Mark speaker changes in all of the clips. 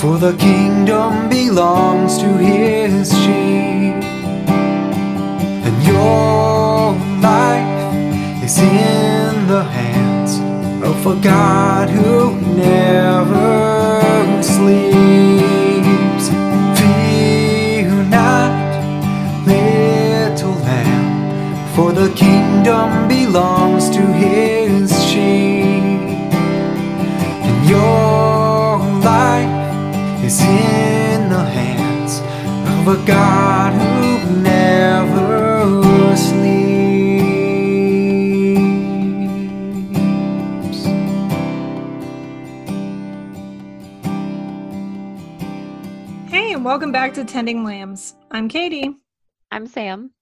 Speaker 1: For the kingdom belongs to his sheep. And your life is in the hands of a God who never sleeps. Fear not, little lamb, for the kingdom belongs to his of a God who never sleeps.
Speaker 2: Hey, and welcome back to Tending Lambs. I'm Katie,
Speaker 3: I'm Sam.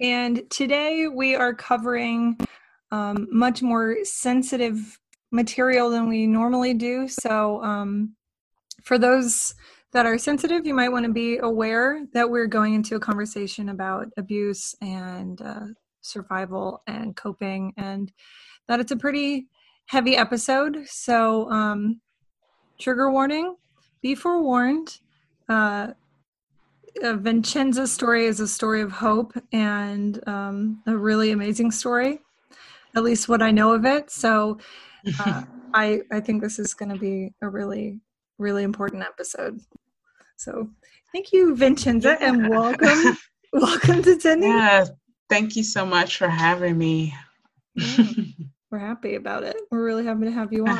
Speaker 2: and today we are covering um, much more sensitive material than we normally do. So, um, for those that are sensitive, you might want to be aware that we're going into a conversation about abuse and uh, survival and coping, and that it's a pretty heavy episode. So, um, trigger warning be forewarned. Uh, uh, Vincenza's story is a story of hope and um, a really amazing story, at least what I know of it. So uh, I I think this is going to be a really really important episode. So thank you, Vincenza, and welcome welcome to Tending.
Speaker 4: Yeah, thank you so much for having me.
Speaker 2: Yeah. We're happy about it. We're really happy to have you on.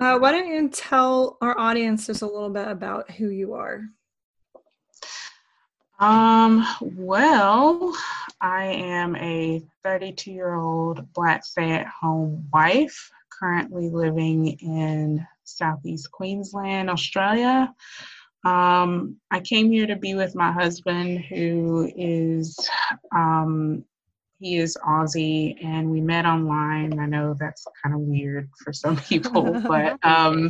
Speaker 2: Uh, why don't you tell our audience just a little bit about who you are?
Speaker 4: um, well, I am a 32 year old Black stay at home wife, currently living in Southeast Queensland, Australia. Um, I came here to be with my husband, who is um, he is Aussie, and we met online. I know that's kind of weird for some people, but um,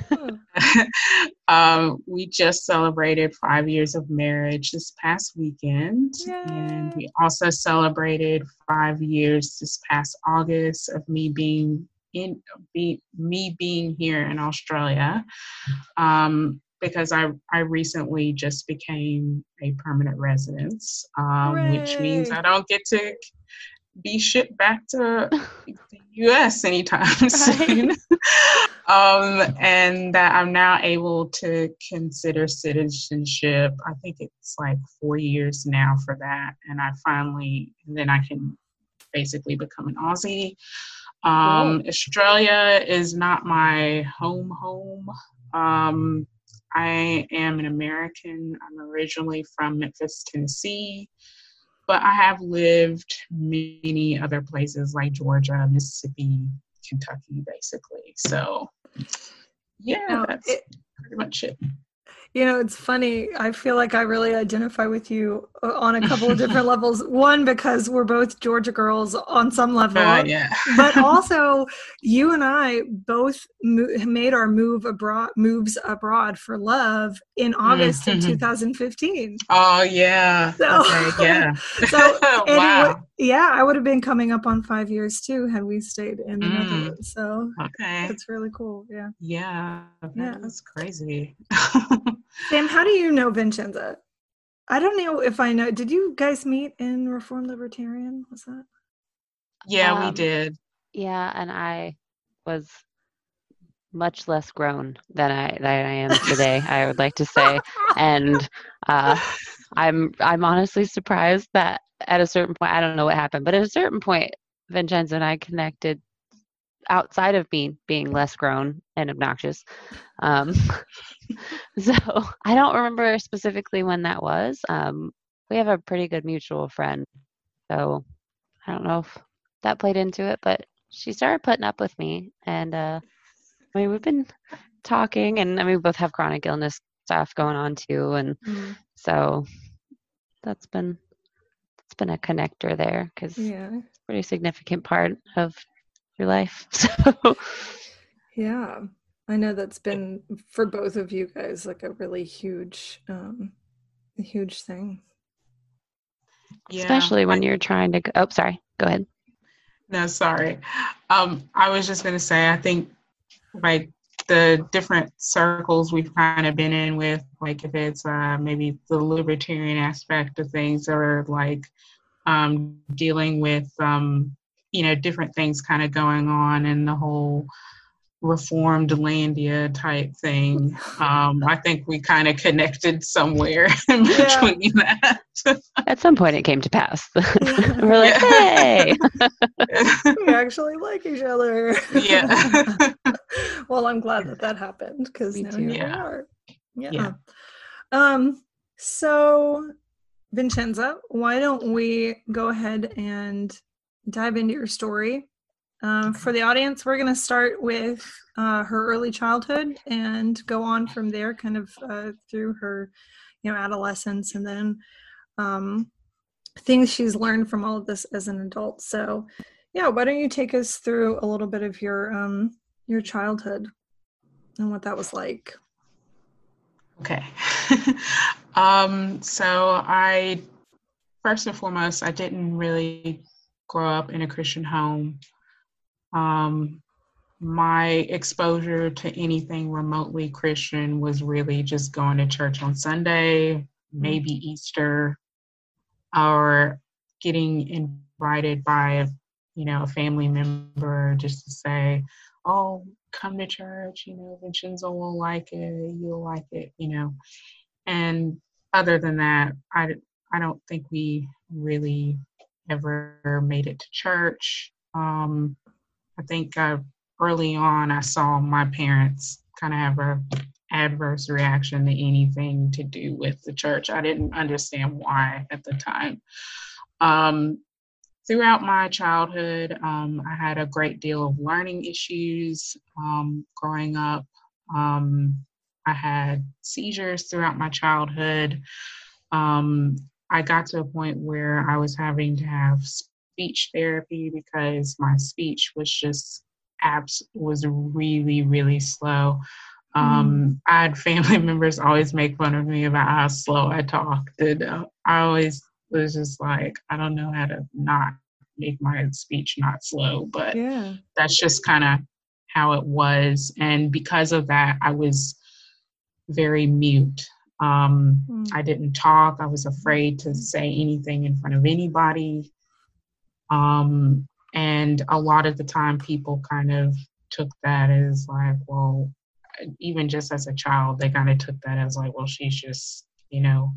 Speaker 4: um, we just celebrated five years of marriage this past weekend. And we also celebrated five years this past August of me being in be, me being here in Australia. Um, because I, I recently just became a permanent resident, um, which means I don't get to be shipped back to the US anytime soon. um, and that I'm now able to consider citizenship. I think it's like four years now for that. And I finally, and then I can basically become an Aussie. Um, Australia is not my home home. Um, I am an American. I'm originally from Memphis, Tennessee but I have lived many other places like Georgia, Mississippi, Kentucky, basically. So, yeah,
Speaker 2: Now,
Speaker 4: that's
Speaker 2: it-
Speaker 4: pretty much it.
Speaker 2: You know, it's funny. I feel like I really identify with you uh, on a couple of different levels. One, because we're both Georgia girls on some level,
Speaker 4: Uh, yeah.
Speaker 2: but also you and I both mo- made our move abroad, moves abroad for love in August of
Speaker 4: Mhm.
Speaker 2: 2015.
Speaker 4: oh, yeah.
Speaker 2: So-
Speaker 4: okay, yeah.
Speaker 2: So,
Speaker 4: wow.
Speaker 2: yeah, I would have been coming up on five years too had we stayed in the
Speaker 4: Mm.
Speaker 2: Netherlands. So
Speaker 4: Okay.
Speaker 2: that's really cool. Yeah.
Speaker 4: Yeah,
Speaker 2: Yeah.
Speaker 4: that's crazy.
Speaker 2: Sam, how do you know Vincenza? I don't know if I know. Did you guys meet in Reformed Libertarian? Was that?
Speaker 4: yeah, we
Speaker 3: Um,
Speaker 4: did.
Speaker 3: Yeah, and I was much less grown than I than I am today. I would like to say, and uh, I'm I'm honestly surprised that at a certain point I don't know what happened, but at a certain point, Vincenza and I connected outside of me being less grown and obnoxious. Um, so I don't remember specifically when that was. Um, we have a pretty good mutual friend, so I don't know if that played into it, but she started putting up with me, and uh, I mean we've been talking, and I mean we both have chronic illness stuff going on too, and so that's been it's been a connector there because
Speaker 2: Yeah.
Speaker 3: it's a pretty significant part of your life. So
Speaker 2: Yeah. I know that's been for both of you guys like a really huge, um, huge thing.
Speaker 4: Yeah,
Speaker 3: especially when you're trying to go, oh sorry go ahead
Speaker 4: No, sorry. Um, I was just gonna say, I think like the different circles we've kind of been in with, like if it's uh, maybe the libertarian aspect of things, or like um, dealing with um, you know different things kind of going on in the whole reformed landia type thing. Um, i think we kind of connected somewhere in between that.
Speaker 3: At some point it came to pass. We're like hey!
Speaker 2: We actually like each other.
Speaker 4: Yeah.
Speaker 2: Well i'm glad that that happened because now here
Speaker 4: Yeah.
Speaker 2: we are. Yeah.
Speaker 4: Yeah.
Speaker 2: um so vincenza why don't we go ahead and dive into your story. Um, for the audience we're going to start with uh, her early childhood and go on from there kind of uh, through her you know adolescence and then um, things she's learned from all of this as an adult. So yeah why don't you take us through a little bit of your um your childhood and what that was like?
Speaker 4: Okay. um, so I first and foremost, I didn't really grow up in a Christian home. Um, my exposure to anything remotely Christian was really just going to church on Sunday, maybe Easter, or getting invited by, you know, a family member just to say, "Oh, come to church, you know, Vincenza will like it, you'll like it, you know. And other than that, I, I don't think we really ever made it to church. Um, I think uh, early on I saw my parents kind of have a adverse reaction to anything to do with the church. I didn't understand why at the time. Um, throughout my childhood, um, I had a great deal of learning issues um, growing up. Um, I had seizures throughout my childhood. I got to a point where I was having to have speech therapy because my speech was just abs was really really slow. Um, I had family members always make fun of me about how slow I talked, and uh, I always was just like, I don't know how to not make my speech not slow, but
Speaker 2: yeah
Speaker 4: that's just kind of how it was. And because of that, I was very mute. Um,
Speaker 2: Mm.
Speaker 4: I didn't talk. I was afraid to say anything in front of anybody. Um, and a lot of the time, people kind of took that as like, well, even just as a child, they kind of took that as like, well, she's just, you know,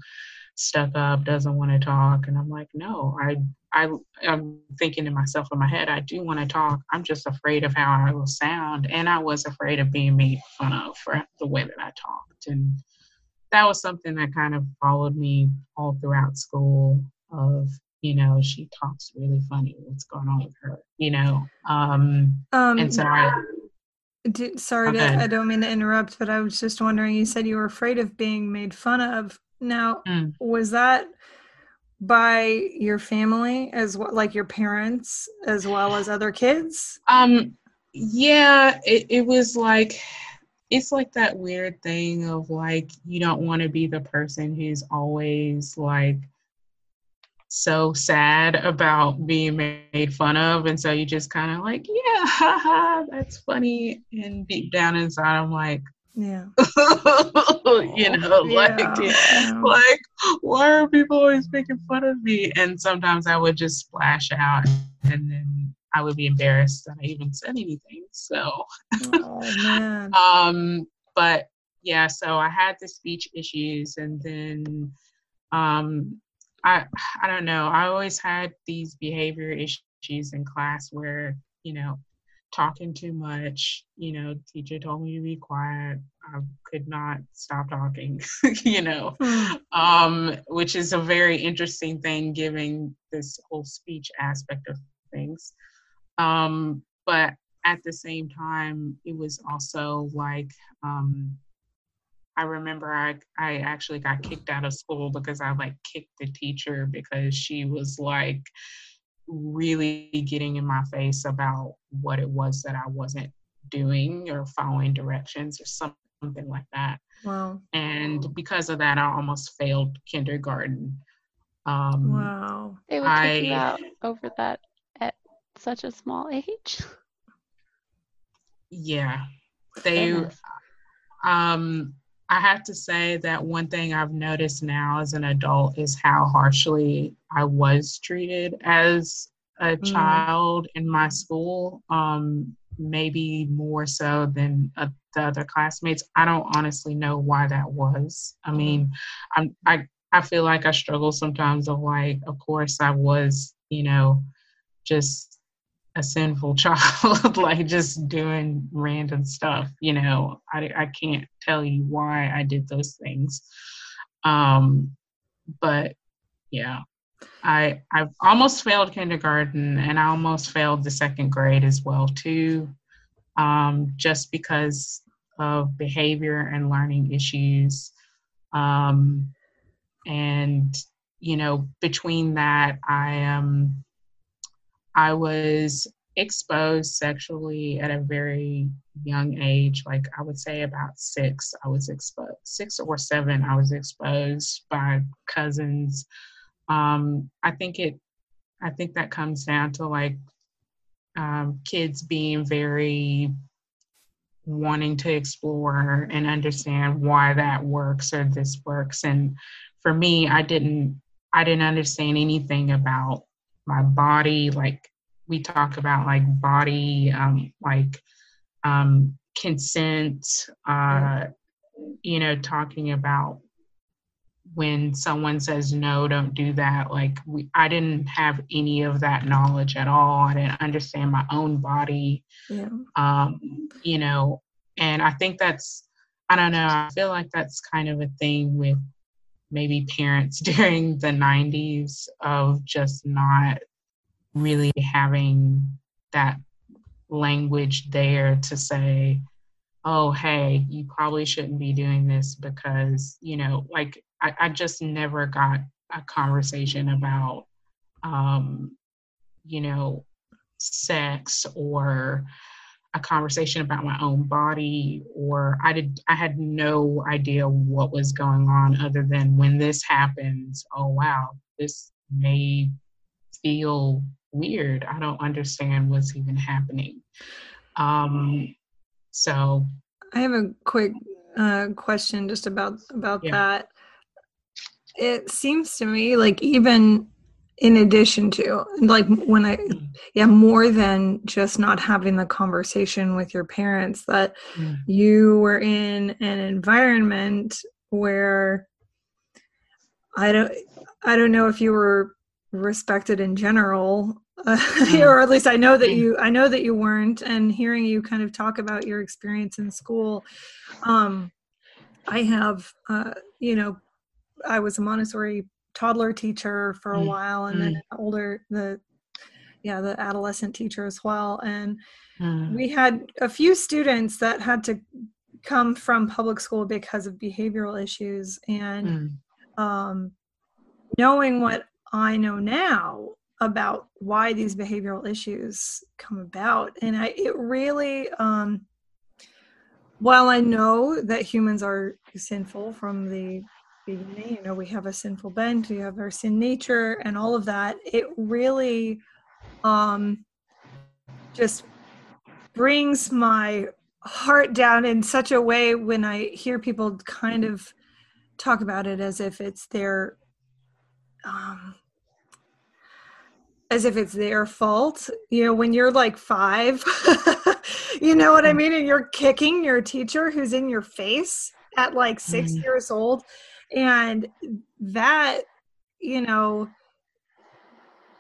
Speaker 4: stuck up, doesn't want to talk. And I'm like, no, I, I, I'm thinking to myself in my head, I do want to talk. I'm just afraid of how I will sound. And I was afraid of being made fun of for the way that I talked. And that was something that kind of followed me all throughout school of, you know, she talks really funny. What's going on with her? You know? Um,
Speaker 2: um
Speaker 4: and so I,
Speaker 2: Did, sorry, to, I don't mean to interrupt, but I was just wondering. You said you were afraid of being made fun of. Now,
Speaker 4: Mm.
Speaker 2: was that by your family as well, like your parents, as well as other kids?
Speaker 4: Um, yeah, it, it was like it's like that weird thing of like you don't want to be the person who's always like so sad about being made fun of and so you just kind of like yeah haha that's funny and deep down inside i'm like
Speaker 2: Yeah.
Speaker 4: you know like
Speaker 2: Yeah, yeah.
Speaker 4: like why are people always making fun of me and sometimes i would just splash out and then i would be embarrassed that i even said anything so
Speaker 2: Oh
Speaker 4: um but yeah so i had the speech issues and then um i i don't know i always had these behavior issues in class where you know talking too much you know teacher told me to be quiet i could not stop talking you know
Speaker 2: Hmm.
Speaker 4: um, which is a very interesting thing given this whole speech aspect of things. Um, but at the same time, it was also like um, I remember I I actually got kicked out of school because I like kicked the teacher because she was like really getting in my face about what it was that I wasn't doing or following directions or something like that
Speaker 2: Wow.
Speaker 4: and because of that, I almost failed kindergarten. Um,
Speaker 2: Wow.
Speaker 3: They would kick you out over that at such a small age.
Speaker 4: Yeah, they
Speaker 3: Goodness.
Speaker 4: um I have to say that one thing I've noticed now as an adult is how harshly I was treated as a
Speaker 2: Mm.
Speaker 4: child in my school. Um, maybe more so than uh, the other classmates. I don't honestly know why that was. I mean, I'm I I feel like I struggle sometimes of like, of course I was, you know, just a sinful child, like just doing random stuff. You know, I, I can't tell you why I did those things. Um, but yeah, I I've almost failed kindergarten and I almost failed the second grade as well too, um, just because of behavior and learning issues. Um, and you know, between that, I am. I was exposed sexually at a very young age, like I would say about six. I was exposed, six or seven, I was exposed by cousins. Um, I think it, I think that comes down to like um, kids being very wanting to explore and understand why that works or this works. And for me, I didn't, I didn't understand anything about my body like we talk about like body um like um consent uh you know talking about when someone says no don't do that. Like we i didn't have any of that knowledge at all. I didn't understand my own body.
Speaker 2: Yeah.
Speaker 4: um you know and i think that's i don't know i feel like that's kind of a thing with maybe parents during the 90s of just not really having that language there to say oh hey you probably shouldn't be doing this because you know like i, I just never got a conversation about um you know sex or a conversation about my own body or i did i had no idea what was going on other than when this happens oh wow this may feel weird i don't understand what's even happening um so
Speaker 2: I have a quick uh, question just about about
Speaker 4: Yeah.
Speaker 2: that. It seems to me like even in addition to like when I yeah more than just not having the conversation with your parents that
Speaker 4: Mm.
Speaker 2: you were in an environment where I don't I don't know if you were respected in general uh, or at least I know that you I know that you weren't and hearing you kind of talk about your experience in school um I have uh you know I was a Montessori toddler teacher for a
Speaker 4: Mm.
Speaker 2: while and then older the yeah the adolescent teacher as well and
Speaker 4: Mm.
Speaker 2: we had a few students that had to come from public school because of behavioral issues and
Speaker 4: Mm.
Speaker 2: um, knowing what i know now about why these behavioral issues come about and i it really um, while i know that humans are sinful from the beginning you know we have a sinful bent we have our sin nature and all of that. It really um, just brings my heart down in such a way when I hear people kind of talk about it as if it's their um as if it's their fault. You know, when you're like 5, you know what I mean, and you're kicking your teacher who's in your face at like 6
Speaker 4: Mm.
Speaker 2: years old and that, you know,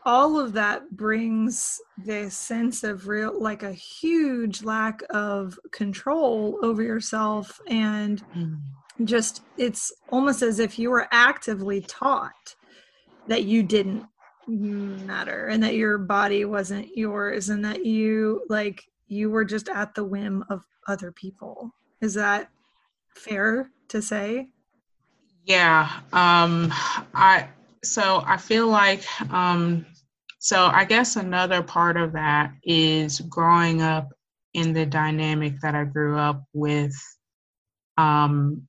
Speaker 2: all of that brings this sense of real like a huge lack of control over yourself and
Speaker 4: Mm.
Speaker 2: just it's almost as if you were actively taught that you didn't matter and that your body wasn't yours and that you like you were just at the whim of other people is that fair to say
Speaker 4: Yeah. Um I so I feel like um so I guess another part of that is growing up in the dynamic that I grew up with um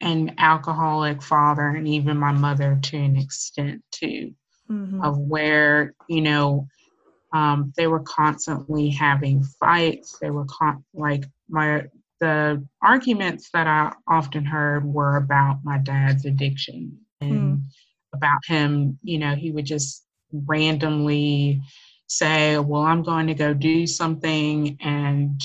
Speaker 4: an alcoholic father and even my mother to an extent too
Speaker 2: Mhm.
Speaker 4: of where you know um, they were constantly having fights they were con- like my the arguments that I often heard were about my dad's addiction and
Speaker 2: Mm.
Speaker 4: about him, you know, he would just randomly say, Well, I'm going to go do something, and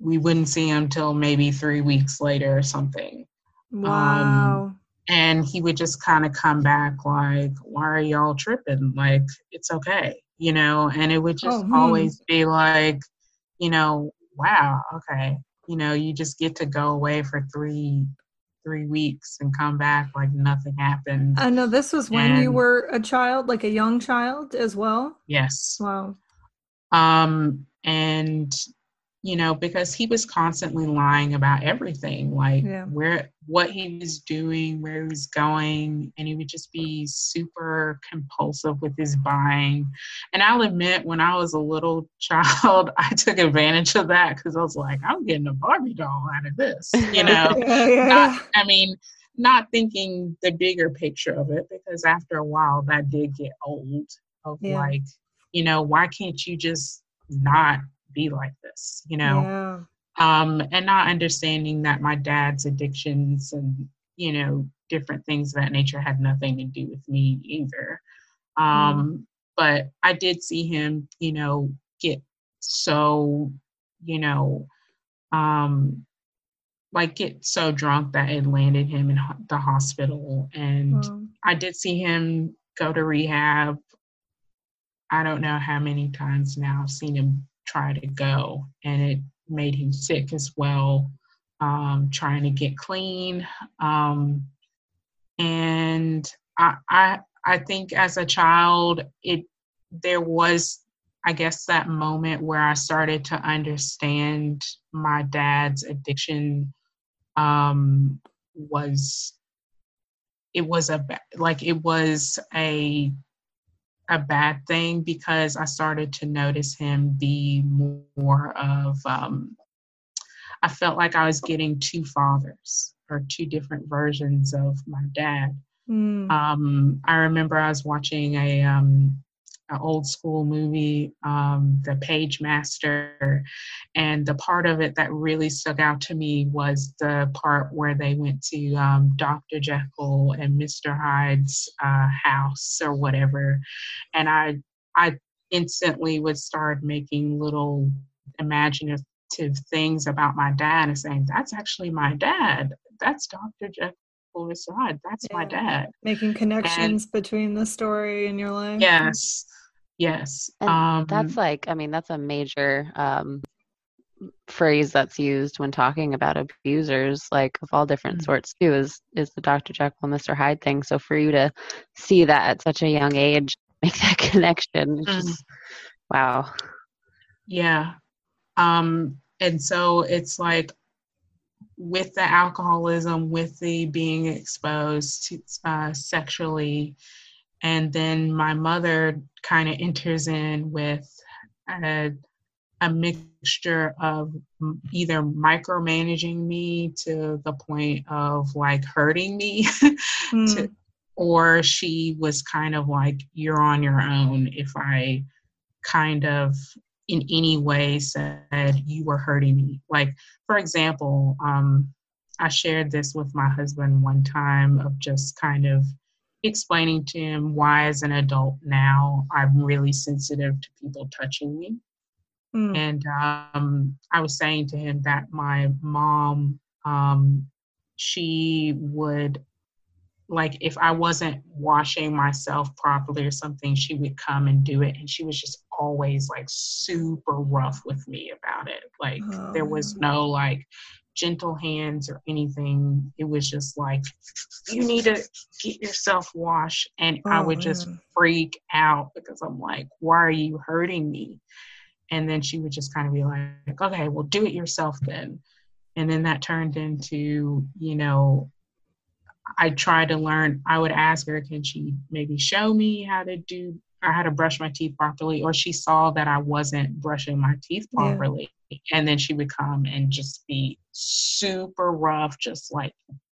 Speaker 4: we wouldn't see him till maybe three weeks later or something.
Speaker 2: Wow.
Speaker 4: And he would just kind of come back like, Why are y'all tripping? Like, it's okay, you know? And it would just
Speaker 2: Oh, hmm.
Speaker 4: always be like, you know, wow, okay. You know, you just get to go away for three three weeks and come back like nothing happened.
Speaker 2: I know this was when you were a child, like a young child as well.
Speaker 4: yes.
Speaker 2: Wow.
Speaker 4: um and you know because he was constantly lying about everything like
Speaker 2: Yeah.
Speaker 4: where what he was doing where he was going and he would just be super compulsive with his buying and i'll admit when i was a little child i took advantage of that because i was like i'm getting a barbie doll out of this you know
Speaker 2: Yeah,
Speaker 4: not. I mean, not thinking the bigger picture of it because after a while that did get old of
Speaker 2: Yeah.
Speaker 4: like, you know, why can't you just not be like this, you know?
Speaker 2: Yeah.
Speaker 4: Um, and not understanding that my dad's addictions and, you know, different things of that nature had nothing to do with me either. Um, but I did see him, you know, get so, you know, um, like get so drunk that it landed him in ho- the hospital and
Speaker 2: Wow.
Speaker 4: i did see him go to rehab i don't know how many times now i've seen him try to go and it made him sick as well um, trying to get clean. Um, and I, I i think as a child it there was I guess that moment where I started to understand my dad's addiction um, was it was a like it was a a bad thing because I started to notice him be more of um, I felt like I was getting two fathers or two different versions of my dad.
Speaker 2: Mm.
Speaker 4: Um, I remember I was watching a um, an old school movie, um, The Pagemaster, and the part of it that really stuck out to me was the part where they went to um, Dr. Jekyll and Mr. Hyde's uh, house or whatever, and I I instantly would start making little imaginative things about my dad and saying that's actually my dad. That's Dr. Jekyll, Mr. Hyde. That's my dad.
Speaker 2: Making connections between the story and your life.
Speaker 4: Yes. Yes. Um,
Speaker 3: That's like, I mean, that's a major um, phrase that's used when talking about abusers, like of all different
Speaker 4: Mm.
Speaker 3: sorts too, is is the Dr. Jekyll, and Mr. Hyde thing. So for you to see that at such a young age, make that connection, it's
Speaker 4: Mm.
Speaker 3: just wow.
Speaker 4: yeah. Um, and so it's like with the alcoholism, with the being exposed to uh, sexually, and then my mother kind of enters in with a, a mixture of either micromanaging me to the point of like hurting me
Speaker 2: Mm.
Speaker 4: to, or she was kind of like you're on your own if i kind of in any way said you were hurting me like for example um i shared this with my husband one time of just kind of explaining to him why as an adult now i'm really sensitive to people touching me
Speaker 2: Mm.
Speaker 4: and um, I was saying to him that my mom, um, she would, like, if I wasn't washing myself properly or something, she would come and do it. And she was just always like super rough with me about it. Like, there was
Speaker 2: Oh.
Speaker 4: no like gentle hands or anything. It was just like, you need to get yourself washed. And I
Speaker 2: Oh,
Speaker 4: would just freak out because I'm like, why are you hurting me? And then she would just kind of be like, okay, well, do it yourself then. And then that turned into, you know, I tried to learn, I would ask her, can she maybe show me how to do, or had to brush my teeth properly? Or she saw that I wasn't brushing my teeth
Speaker 2: Yeah.
Speaker 4: properly. And then she would come and just be super rough, just like,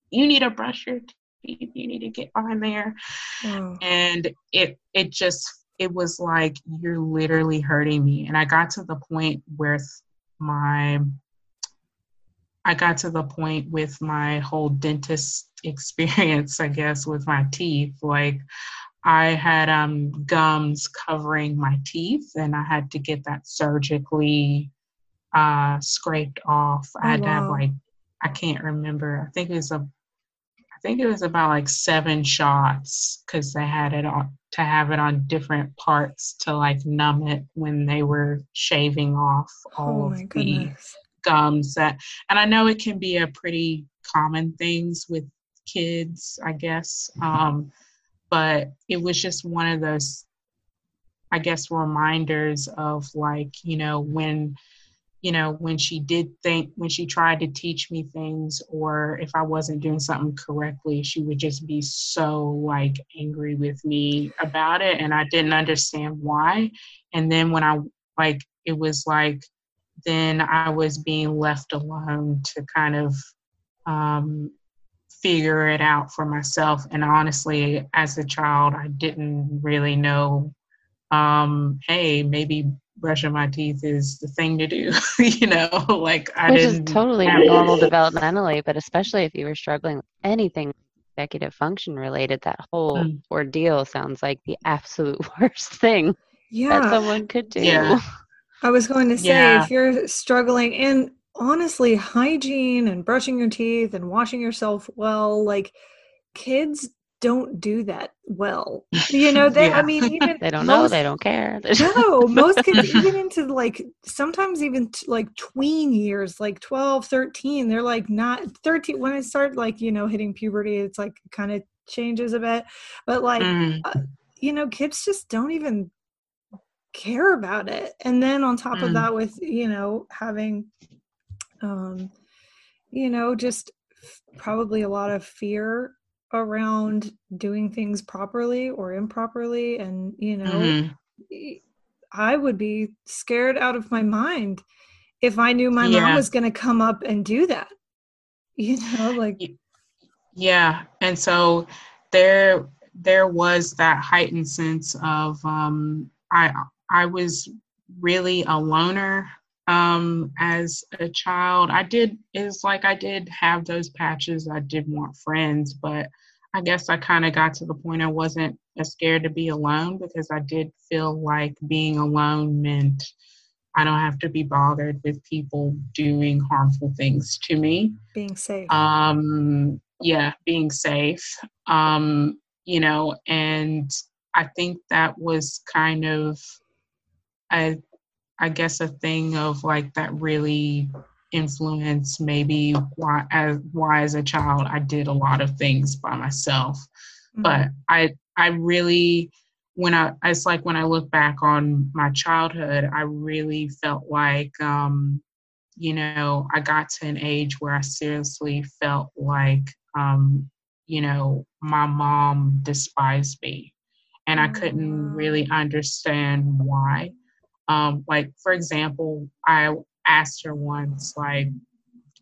Speaker 4: you need to brush your teeth, you need to get behind there and it it just it was like you're literally hurting me and i got to the point where my I got to the point with my whole dentist experience, I guess, with my teeth. Like I had um, gums covering my teeth, and I had to get that surgically uh, scraped off. I
Speaker 2: Oh,
Speaker 4: had to have like I can't remember. I think it was a I think it was about like seven shots because they had it on to have it on different parts to like numb it when they were shaving off all
Speaker 2: Oh
Speaker 4: of the gums that and I know it can be a pretty common things with kids, I guess. Um, but it was just one of those I guess reminders of like, you know, when you know, when she did think when she tried to teach me things or if I wasn't doing something correctly, she would just be so like angry with me about it and I didn't understand why. And then when I like it was like then I was being left alone to kind of um, figure it out for myself. And honestly, as a child, I didn't really know, um, hey, maybe brushing my teeth is the thing to do. you know, like I
Speaker 3: Which is
Speaker 4: didn't
Speaker 3: totally
Speaker 4: have-
Speaker 3: normal developmentally, but especially if you were struggling with anything executive function related, that whole
Speaker 4: Mm.
Speaker 3: ordeal sounds like the absolute worst thing yeah. that
Speaker 2: Yeah.
Speaker 3: someone could do.
Speaker 4: Yeah.
Speaker 2: I was going to say,
Speaker 4: Yeah.
Speaker 2: if you're struggling, and honestly, hygiene and brushing your teeth and washing yourself well, like kids don't do that well. You know, they, I mean, even
Speaker 3: They don't know, they don't care.
Speaker 2: No, most kids, even into like sometimes even t- like tween years, like 12, 13, they're like not 13. When I start like, you know, hitting puberty, it's like kind of changes a bit. But like,
Speaker 4: Mm,
Speaker 2: you know, kids just don't even care about it. And then on top of
Speaker 4: Mm.
Speaker 2: that, with, you know, having, um, you know, just f- probably a lot of fear around doing things properly or improperly. And, you know,
Speaker 4: mhm.
Speaker 2: I would be scared out of my mind if I knew my mom was going to come up and do that. You know, like,
Speaker 4: Yeah, and so there there was that heightened sense of um, I I was really a loner um, as a child. I did is like I did have those patches. I did want friends, but I guess I kind of got to the point I wasn't as scared to be alone because I did feel like being alone meant I don't have to be bothered with people doing harmful things to me
Speaker 2: being safe.
Speaker 4: um yeah being safe um you know and i think that was kind of i i guess a thing of like that really influenced maybe why as why as a child i did a lot of things by myself
Speaker 2: Mhm.
Speaker 4: but I I really when I it's like when I look back on my childhood, I really felt like um, you know, I got to an age where I seriously felt like um, you know, my mom despised me. And I couldn't really understand why. Um, like for example, I asked her once, like,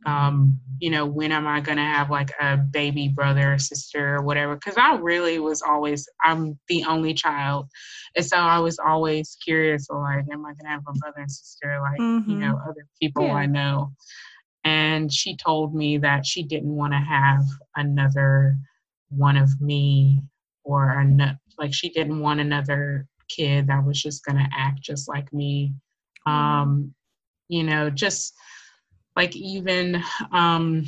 Speaker 4: um, you know, when am I going to have like a baby brother or sister or whatever? Because I really was always, I'm the only child. And so I was always curious, like, am I going to have a brother and sister like, you
Speaker 2: Mhm.
Speaker 4: know, other people
Speaker 3: Yeah.
Speaker 4: I know? And she told me that she didn't want to have another one of me or like she didn't want another kid that was just going to act just like me. Um, you know, just like even um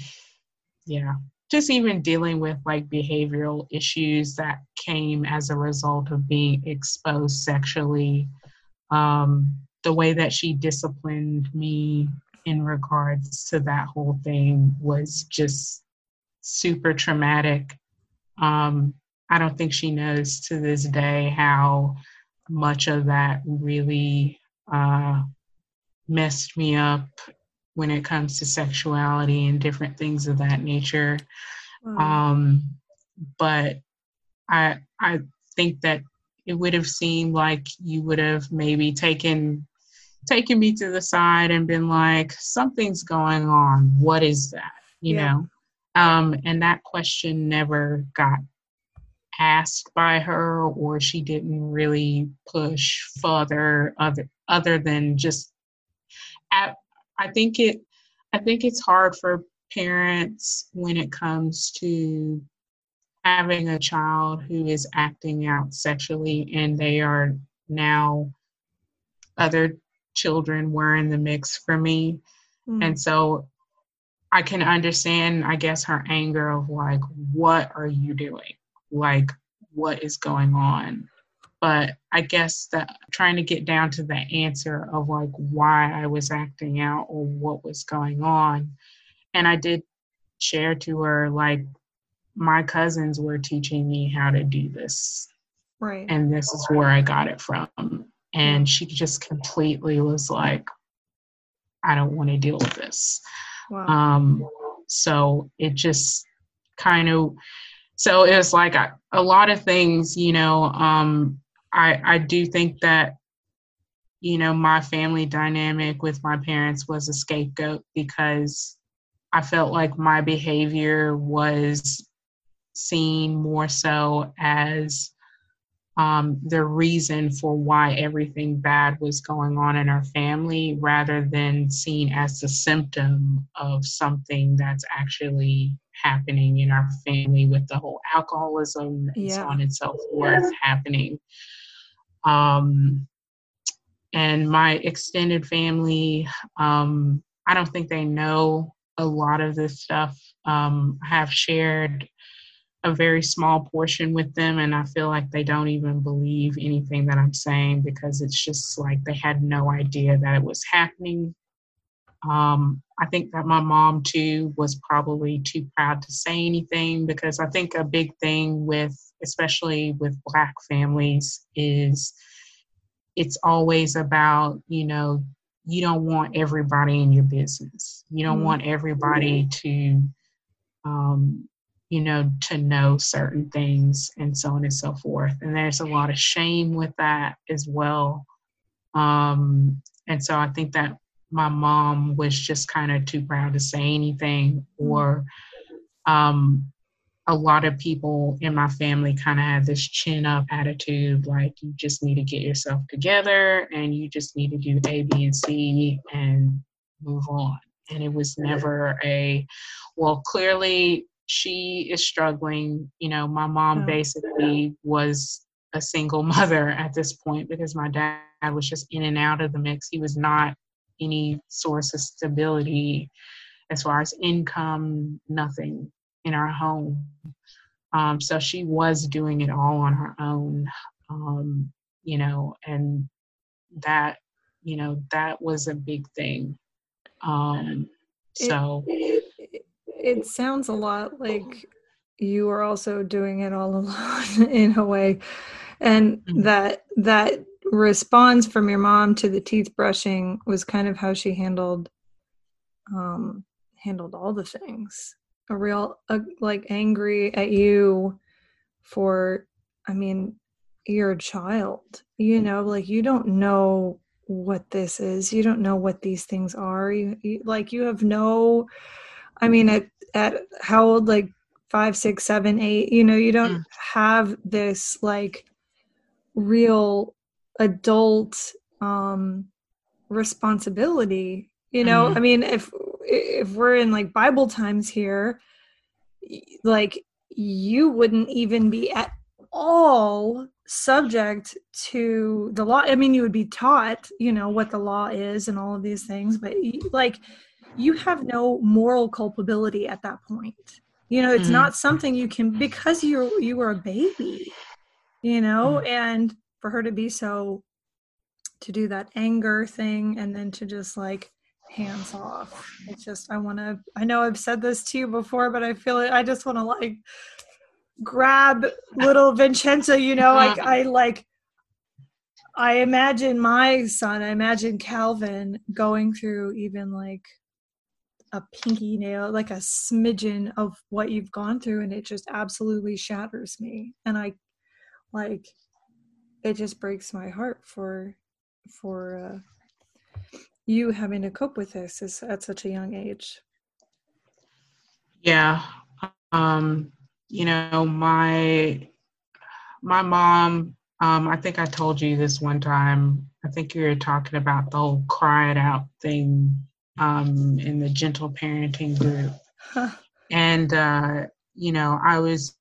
Speaker 4: yeah just even dealing with like behavioral issues that came as a result of being exposed sexually um the way that she disciplined me in regards to that whole thing was just super traumatic um i don't think she knows to this day how much of that really uh messed me up when it comes to sexuality and different things of that nature.
Speaker 2: Wow.
Speaker 4: Um, but I I think that it would have seemed like you would have maybe taken taken me to the side and been like, something's going on. What is that? You
Speaker 2: Yeah.
Speaker 4: know? Um, and that question never got asked by her or she didn't really push further other other than just at, I think it I think it's hard for parents when it comes to having a child who is acting out sexually and they are now other children were in the mix for me. Mm. And so I can understand, I guess, her anger of like, what are you doing? Like, what is going on? But I guess that trying to get down to the answer of like why I was acting out or what was going on. And I did share to her, like, my cousins were teaching me how to do this.
Speaker 2: Right.
Speaker 4: And this is where I got it from. And she just completely was like, I don't want to deal with this. Wow. Um, so it just kind of, so it was like a, lot of things, you know. Um, I I do think that, you know, my family dynamic with my parents was a scapegoat because I felt like my behavior was seen more so as um, the reason for why everything bad was going on in our family rather than seen as the symptom of something that's actually happening in our family with the whole alcoholism and yeah. so on and so forth yeah. happening. Um, and my extended family, um, I don't think they know a lot of this stuff. Um, I have shared a very small portion with them and I feel like they don't even believe anything that I'm saying because it's just like they had no idea that it was happening. Um, I think that my mom too was probably too proud to say anything because I think a big thing with, especially with Black families, is it's always about, you know, you don't want everybody in your business. You don't mm-hmm. want everybody to um, you know, to know certain things and so on and so forth. And there's a lot of shame with that as well. Um, and so I think that my mom was just kind of too proud to say anything, or um, a lot of people in my family kind of had this chin up attitude like you just need to get yourself together and you just need to do A, B, and C and move on. And it was never a, well, clearly she is struggling. You know, my mom basically was a single mother at this point because my dad was just in and out of the mix. He was not any source of stability as far as income, nothing in our home. Um, so she was doing it all on her own, um, you know, and that, you know, that was a big thing. Um, so. It,
Speaker 2: it sounds a lot like you are also doing it all alone in a way and mm-hmm. that that response from your mom to the teeth brushing was kind of how she handled um handled all the things a real uh, like angry at you for i mean you're a child you know like you don't know what this is you don't know what these things are you, you like you have no I mean, at at how old? Like five, six, seven, eight. You know, you don't mm. have this like real adult um responsibility. You know, mm. I mean, if if we're in like Bible times here, like you wouldn't even be at all subject to the law. I mean, you would be taught, you know, what the law is and all of these things, but like you have no moral culpability at that point you know it's mm-hmm. not something you can because you're you were a baby you know mm-hmm. and for her to be so to do that anger thing and then to just like hands off it's just i want to i know i've said this to you before but i feel it i just want to like grab little vincenza you know uh-huh. like i like i imagine my son i imagine calvin going through even like a pinky nail, like a smidgen of what you've gone through, and it just absolutely shatters me. And I like it just breaks my heart for for uh, you having to cope with this is at such a young age.
Speaker 4: Yeah. Um, you know, my my mom um, I think I told you this one time. I think you were talking about the whole cry it out thing um, in the gentle parenting group. And, uh, you know, I was,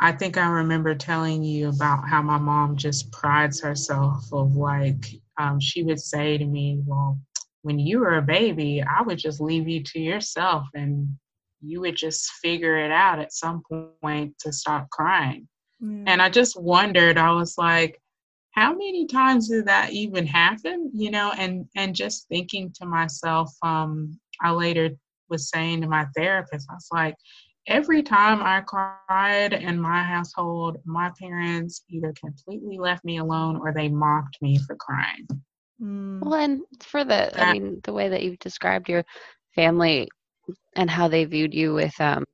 Speaker 4: I think I remember telling you about how my mom just prides herself of like, um, she would say to me, well, when you were a baby, I would just leave you to yourself and you would just figure it out at some point to stop crying. Mm. And I just wondered, I was like, how many times did that even happen? You know, and and just thinking to myself, um, I later was saying to my therapist, I was like, every time I cried in my household, my parents either completely left me alone or they mocked me for crying.
Speaker 3: Mm. Well, and for the, I mean, the way that you've described your family and how they viewed you with, um,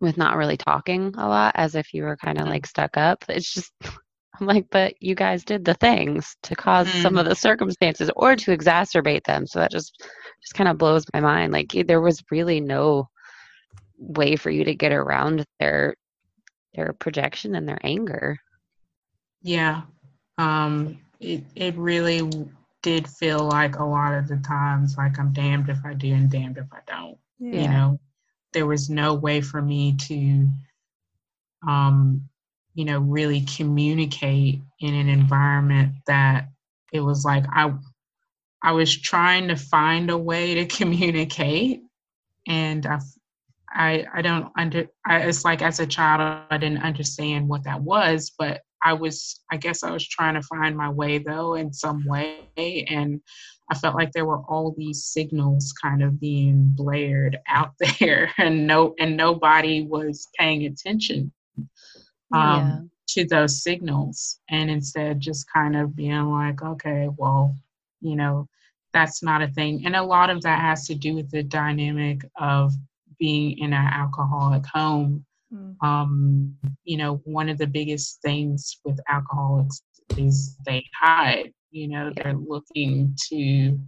Speaker 3: with not really talking a lot, as if you were kind of mm-hmm. like stuck up. It's just, I'm like, but you guys did the things to because mm. some of mm-hmm. the circumstances or to exacerbate them. So that just, just kind of blows my mind. Like there was really no way for you to get around their, their projection and their anger.
Speaker 4: Yeah. Um, it, it really did feel like a lot of the times like I'm damned if I do and damned if I don't. Yeah. You know, there was no way for me to um you know really communicate in an environment that it was like I I was trying to find a way to communicate and I I I don't under I, it's like as a child I didn't understand what that was but I was, I guess I was trying to find my way though in some way. And I felt like there were all these signals kind of being blared out there and no, and nobody was paying attention um, yeah. to those signals. And instead just kind of being like, okay, well, you know, that's not a thing. And a lot of that has to do with the dynamic of being in an alcoholic home Mm. Um, you know, one of the biggest things with alcoholics is they hide. You know, they're looking to,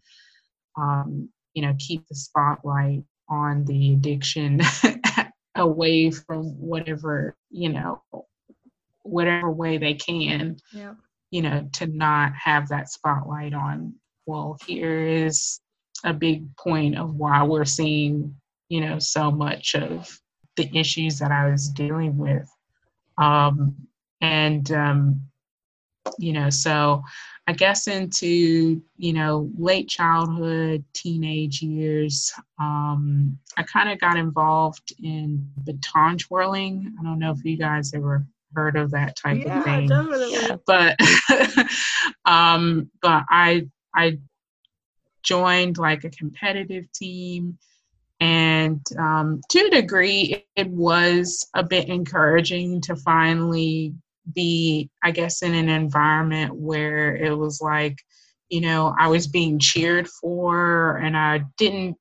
Speaker 4: um, you know, keep the spotlight on the addiction away from whatever, you know, whatever way they can. Yeah. You know, to not have that spotlight on, well, here is a big point of why we're seeing, you know, so much of the issues that I was dealing with. Um, and, um, you know, so I guess into, you know, late childhood, teenage years, um, I kind of got involved in baton twirling. I don't know if you guys ever heard of that type yeah, of thing. Definitely. But um, but I I joined like a competitive team and um, to a degree, it was a bit encouraging to finally be, I guess, in an environment where it was like, you know, I was being cheered for, and I didn't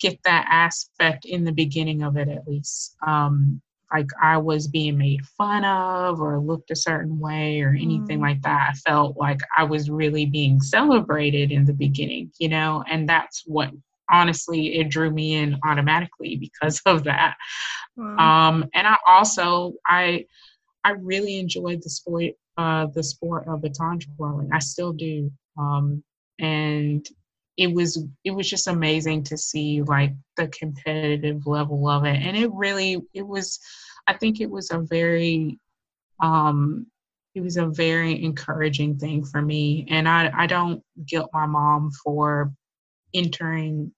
Speaker 4: get that aspect in the beginning of it, at least. Um, like I was being made fun of or looked a certain way or anything mm. like that. I felt like I was really being celebrated in the beginning, you know, and that's what honestly it drew me in automatically because of that. Wow. um, and i also i i really enjoyed the sport uh, the sport of baton twirling i still do. Um, and it was it was just amazing to see like the competitive level of it. And it really it was i think it was a very um it was a very encouraging thing for me. And i i don't guilt my mom for entering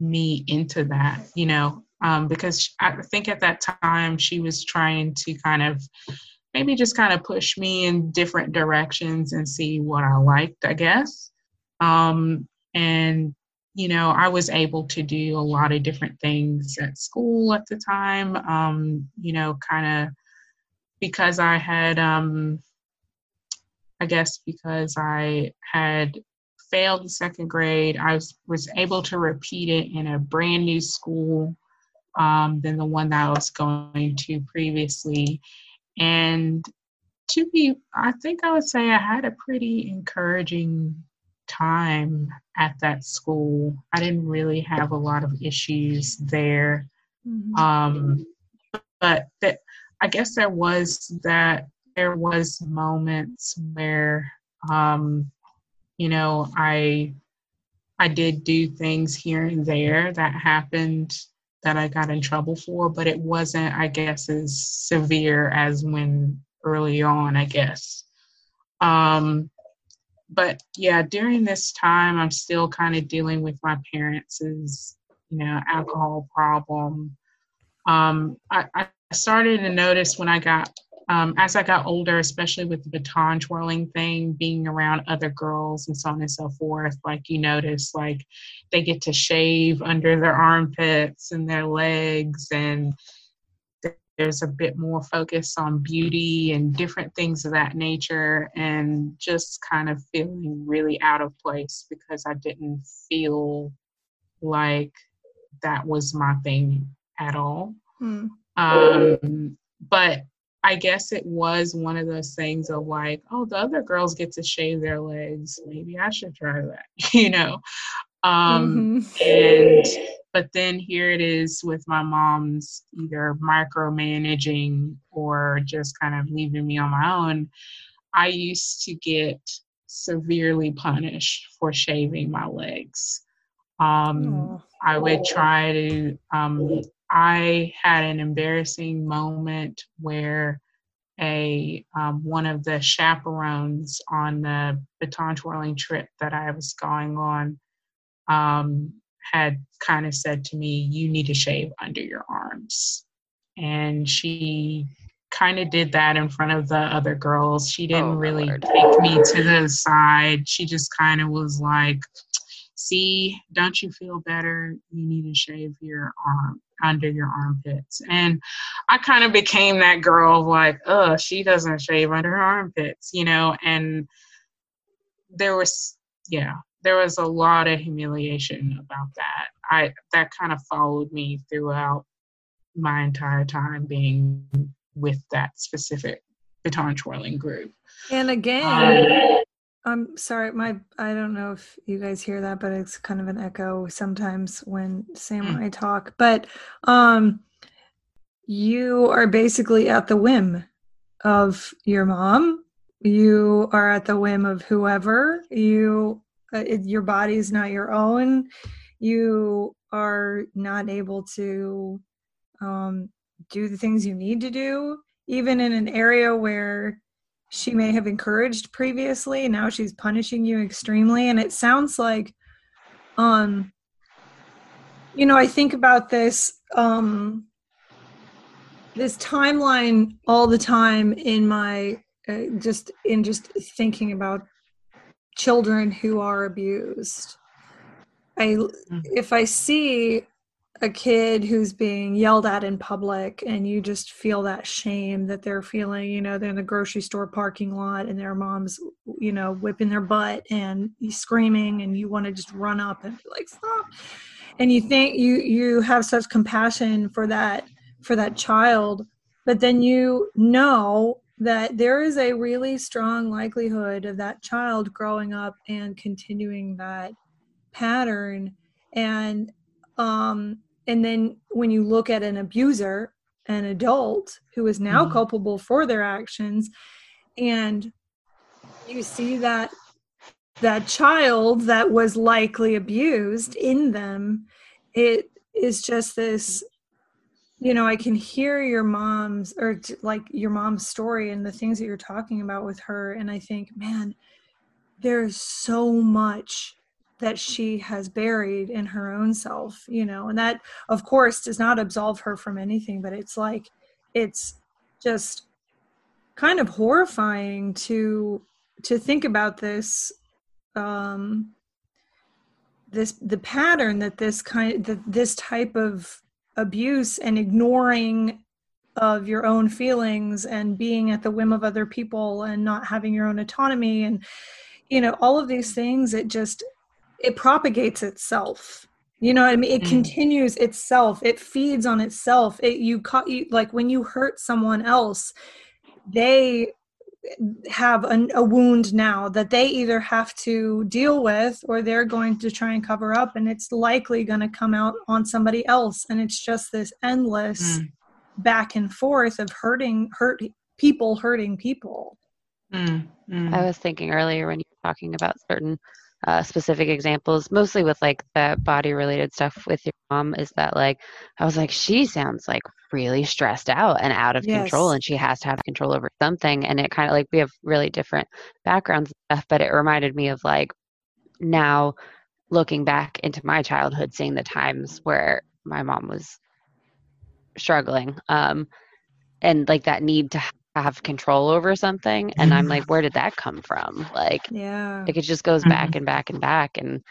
Speaker 4: me into that, you know, um, because I think at that time she was trying to kind of maybe just kind of push me in different directions and see what I liked, I guess. Um, and, you know, I was able to do a lot of different things at school at the time, um, you know, kind of because I had, um, I guess, because I had failed the second grade. I was, was able to repeat it in a brand new school um, than the one that I was going to previously. And to be, I think I would say I had a pretty encouraging time at that school. I didn't really have a lot of issues there. Mm-hmm. Um, but that, I guess there was that, there was moments where um, you know, I I did do things here and there that happened that I got in trouble for, but it wasn't, I guess, as severe as when early on, I guess. Um, but yeah, during this time, I'm still kind of dealing with my parents' you know alcohol problem. Um, I, I started to notice when I got um, as I got older, especially with the baton twirling thing, being around other girls and so on and so forth, like you notice, like they get to shave under their armpits and their legs, and there's a bit more focus on beauty and different things of that nature, and just kind of feeling really out of place because I didn't feel like that was my thing at all. Mm. Um, but I guess it was one of those things of like, oh, the other girls get to shave their legs. Maybe I should try that, you know. Um, mm-hmm. And but then here it is with my mom's either micromanaging or just kind of leaving me on my own. I used to get severely punished for shaving my legs. Um. I would try to um, I had an embarrassing moment where a um, one of the chaperones on the baton twirling trip that I was going on um, had kind of said to me, "You need to shave under your arms," and she kind of did that in front of the other girls. She didn't oh, really Lord. take me to the side. She just kind of was like, see, don't you feel better? You need to shave your arm under your armpits. And I kind of became that girl of like, oh, she doesn't shave under her armpits, you know, and there was yeah, there was a lot of humiliation about that. I that kind of followed me throughout my entire time being with that specific baton twirling group.
Speaker 2: And again, um, I'm sorry, my I don't know if you guys hear that, but it's kind of an echo sometimes when Sam and hmm. I talk. But um you are basically at the whim of your mom. You are at the whim of whoever. You uh, it, your body is not your own. You are not able to um, do the things you need to do, even in an area where she may have encouraged previously now she's punishing you extremely and it sounds like um you know i think about this um this timeline all the time in my uh, just in just thinking about children who are abused i mm-hmm. if i see a kid who's being yelled at in public and you just feel that shame that they're feeling you know they're in the grocery store parking lot and their mom's you know whipping their butt and screaming and you want to just run up and be like stop. And you think you you have such compassion for that for that child but then you know that there is a really strong likelihood of that child growing up and continuing that pattern. And um and then when you look at an abuser an adult who is now mm-hmm. culpable for their actions and you see that that child that was likely abused in them it is just this you know i can hear your mom's or like your mom's story and the things that you're talking about with her and i think man there's so much that she has buried in her own self you know and that of course does not absolve her from anything but it's like it's just kind of horrifying to to think about this um this the pattern that this kind that this type of abuse and ignoring of your own feelings and being at the whim of other people and not having your own autonomy and you know all of these things it just it propagates itself you know what i mean it mm. continues itself it feeds on itself it you caught you like when you hurt someone else they have a, a wound now that they either have to deal with or they're going to try and cover up and it's likely going to come out on somebody else and it's just this endless mm. back and forth of hurting hurt people hurting people
Speaker 3: mm. Mm. i was thinking earlier when you were talking about certain uh, specific examples, mostly with like the body related stuff with your mom, is that like I was like, she sounds like really stressed out and out of
Speaker 2: Yes.
Speaker 3: control, and she has to have control over something. And it kind of like we have really different backgrounds and stuff, but it reminded me of like now looking back into my childhood, seeing the times where my mom was struggling, um, and like that need to have control over something. And I'm like, where did that come from? Like,
Speaker 2: Yeah.
Speaker 3: like it just goes back and back and back and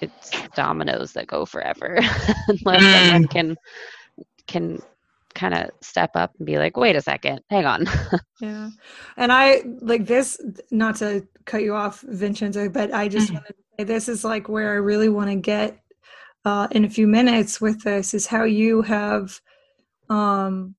Speaker 3: it's dominoes that go forever unless someone can can kind of step up and be like wait a second hang on
Speaker 2: Yeah. And I like this, not to cut you off, Vincenza, but I just
Speaker 4: Mhm.
Speaker 2: wanted to say this is like where I really want to get uh, in a few minutes with this is how you have um,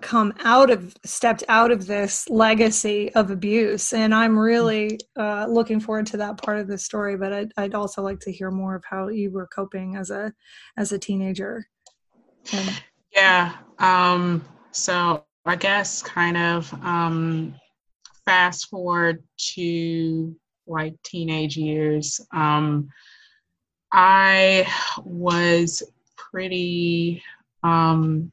Speaker 2: come out of, stepped out of this legacy of abuse. And I'm really uh, looking forward to that part of the story, but I'd, I'd also like to hear more of how you were coping as a, as a teenager. And,
Speaker 4: Yeah. Um, so I guess kind of um, fast forward to like teenage years. Um, I was pretty, um,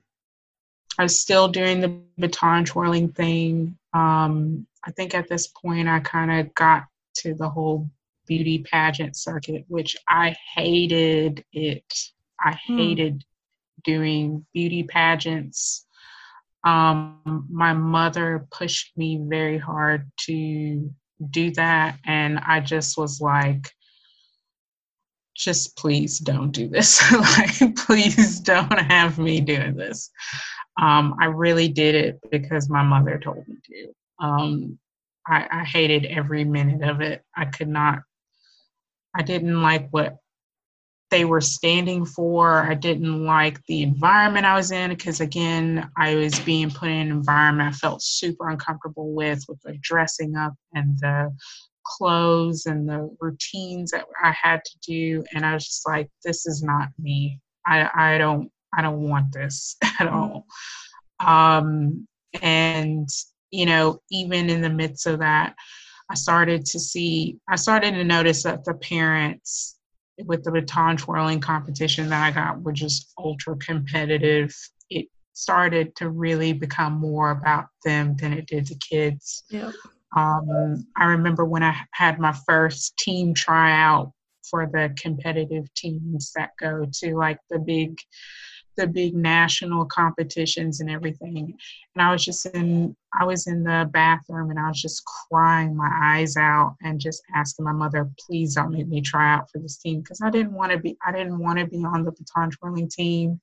Speaker 4: I was still doing the baton twirling thing. Um, I think at this point I kind of got to the whole beauty pageant circuit, which I hated it. I
Speaker 2: Hmm.
Speaker 4: hated doing beauty pageants. Um, my mother pushed me very hard to do that, and I just was like, just please don't do this. like, please don't have me doing this. Um, I really did it because my mother told me to. Um, I, I hated every minute of it. I could not, I didn't like what they were standing for. I didn't like the environment I was in because, again, I was being put in an environment I felt super uncomfortable with, with the dressing up and the clothes and the routines that I had to do. And I was just like, this is not me. I, I don't, I don't want this at all. Um, and, you know, even in the midst of that, I started to see, I started to notice that the parents with the baton twirling competition that I got were just ultra competitive. It started to really become more about them than it did the kids.
Speaker 2: yeah.
Speaker 4: Um, I remember when I had my first team tryout for the competitive teams that go to like the big the big national competitions and everything. And I was just in I was in the bathroom and I was just crying my eyes out and just asking my mother, please don't make me try out for this team because I didn't want to be I didn't want to be on the baton twirling team.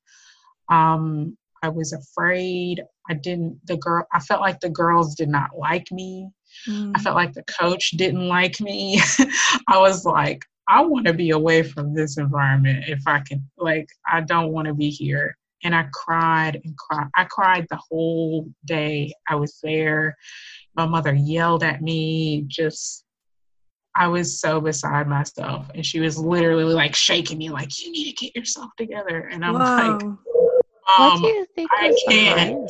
Speaker 4: Um, I was afraid. I didn't the girl I felt like the girls did not like me.
Speaker 2: Mm.
Speaker 4: I felt like the coach didn't like me. I was like, I want to be away from this environment if I can. Like, I don't want to be here. And I cried and cried. I cried the whole day I was there. My mother yelled at me. Just, I was so beside myself. And she was literally like shaking me, like, you need to get yourself together. And I'm like,
Speaker 2: Wow.
Speaker 3: what
Speaker 4: um,
Speaker 3: do you think
Speaker 4: I can't.
Speaker 3: behind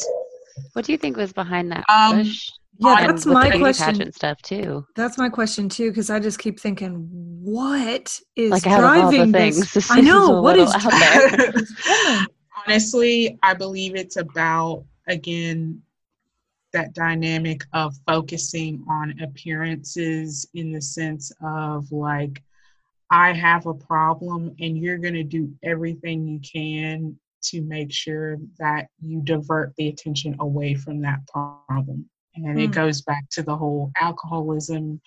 Speaker 3: what do you think was behind that
Speaker 4: Um,
Speaker 3: push
Speaker 2: Yeah, that's my question.
Speaker 3: pageant stuff too
Speaker 2: That's my question too, because I just keep thinking, what is
Speaker 3: like out the
Speaker 2: driving
Speaker 3: things
Speaker 2: this?
Speaker 3: this
Speaker 2: I know
Speaker 3: a
Speaker 2: what
Speaker 3: out there
Speaker 2: driving this woman?
Speaker 4: honestly, I believe it's about, again, that dynamic of focusing on appearances in the sense of like, I have a problem and you're going to do everything you can to make sure that you divert the attention away from that problem. And it
Speaker 2: Hmm.
Speaker 4: goes back to the whole alcoholism.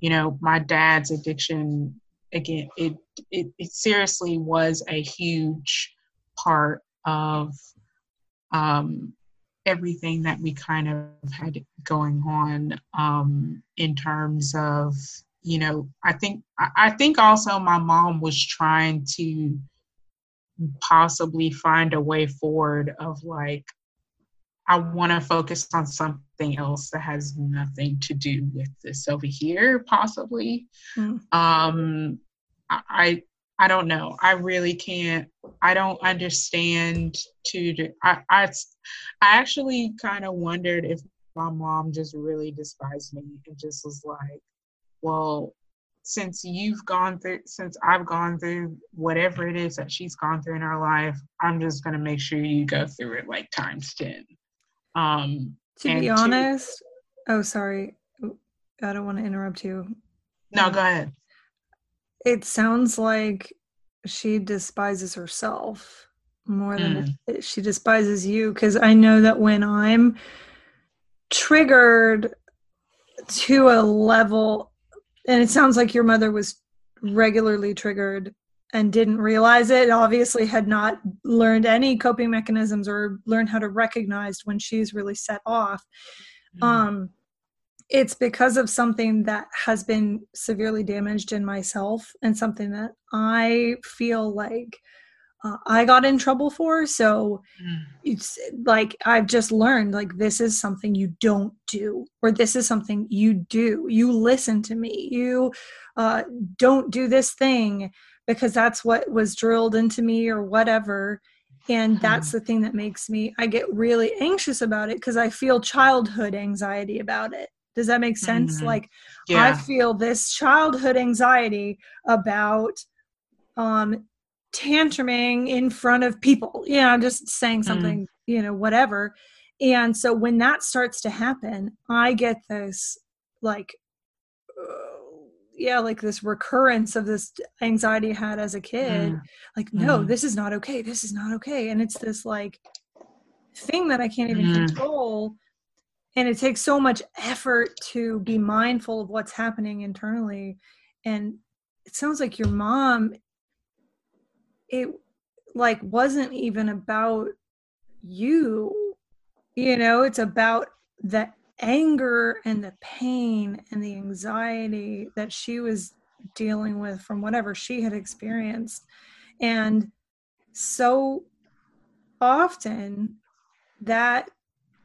Speaker 4: You know, my dad's addiction, again, it, it, it seriously was a huge part of um, everything that we kind of had going on um, in terms of you know i think I, I think also my mom was trying to possibly find a way forward of like i want to focus on something else that has nothing to do with this over here possibly
Speaker 2: Hmm.
Speaker 4: um I, I don't know i really can't i don't understand to i i, I actually kind of wondered if my mom just really despised me and just was like well since you've gone through, since I've gone through whatever it is that she's gone through in her life, I'm just going to make sure you go through it like times 10. Um,
Speaker 2: to be honest, oh, sorry. I don't want to interrupt you.
Speaker 4: No, go ahead.
Speaker 2: It sounds like she despises herself more than mm. she despises you because I know that when I'm triggered to a level and it sounds like your mother was regularly triggered and didn't realize it obviously had not learned any coping mechanisms or learned how to recognize when she's really set off mm. um it's because of something that has been severely damaged in myself and something that i feel like uh, I got in trouble for. So mm. it's like I've just learned like this is something you don't do, or this is something you do. You listen to me. You uh, don't do this thing because that's what was drilled into me or whatever. And mm. that's the thing that makes me, I get really anxious about it because I feel childhood anxiety about it. Does that make sense? Mm-hmm. Like yeah. I feel this childhood anxiety about um tantruming in front of people Yeah, you know just saying mm. something mm. you know whatever and so when that starts to happen i get this like yeah like this recurrence of this anxiety i had as a kid mm. like no mm. this is not okay this is not okay and it's this like thing that i can't even mm. control and it takes so much effort to be mindful of what's happening internally and it sounds like your mom it like wasn't even about you you know it's about the anger and the pain and the anxiety that she was dealing with from whatever she had experienced. And so often that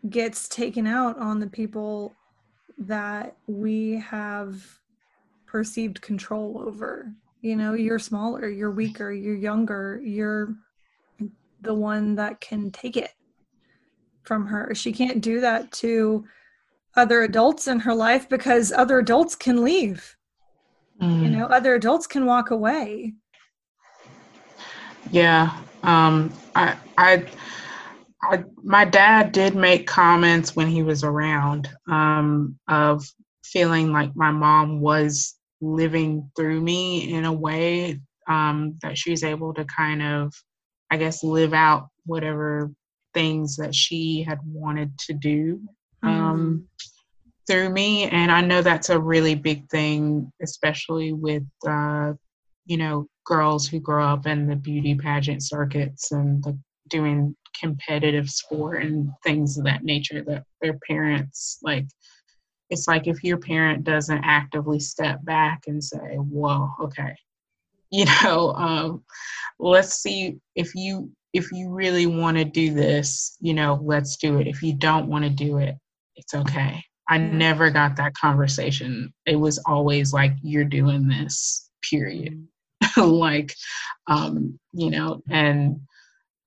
Speaker 2: gets taken out on the people that we have perceived control over. You know mm-hmm. you're smaller you're weaker you're younger you're the one that can take it from her. She can't do that to other adults in her life because other adults can leave. Mm. you know other adults can walk away.
Speaker 4: Yeah um i i I, my dad did make comments when he was around um, of feeling like my mom was living through me in a way um, that she's able to kind of, I guess, live out whatever things that she had wanted to do um, mm. through me. And I know that's a really big thing, especially with, uh, you know, girls who grow up in the beauty pageant circuits and the, doing competitive sport and things of that nature that their parents like it's like if your parent doesn't actively step back and say, "Whoa, okay, you know, um, let's see if you if you really want to do this, you know, let's do it. If you don't want to do it, it's okay." I never got that conversation. It was always like, "You're doing this." Period. like, um, you know, and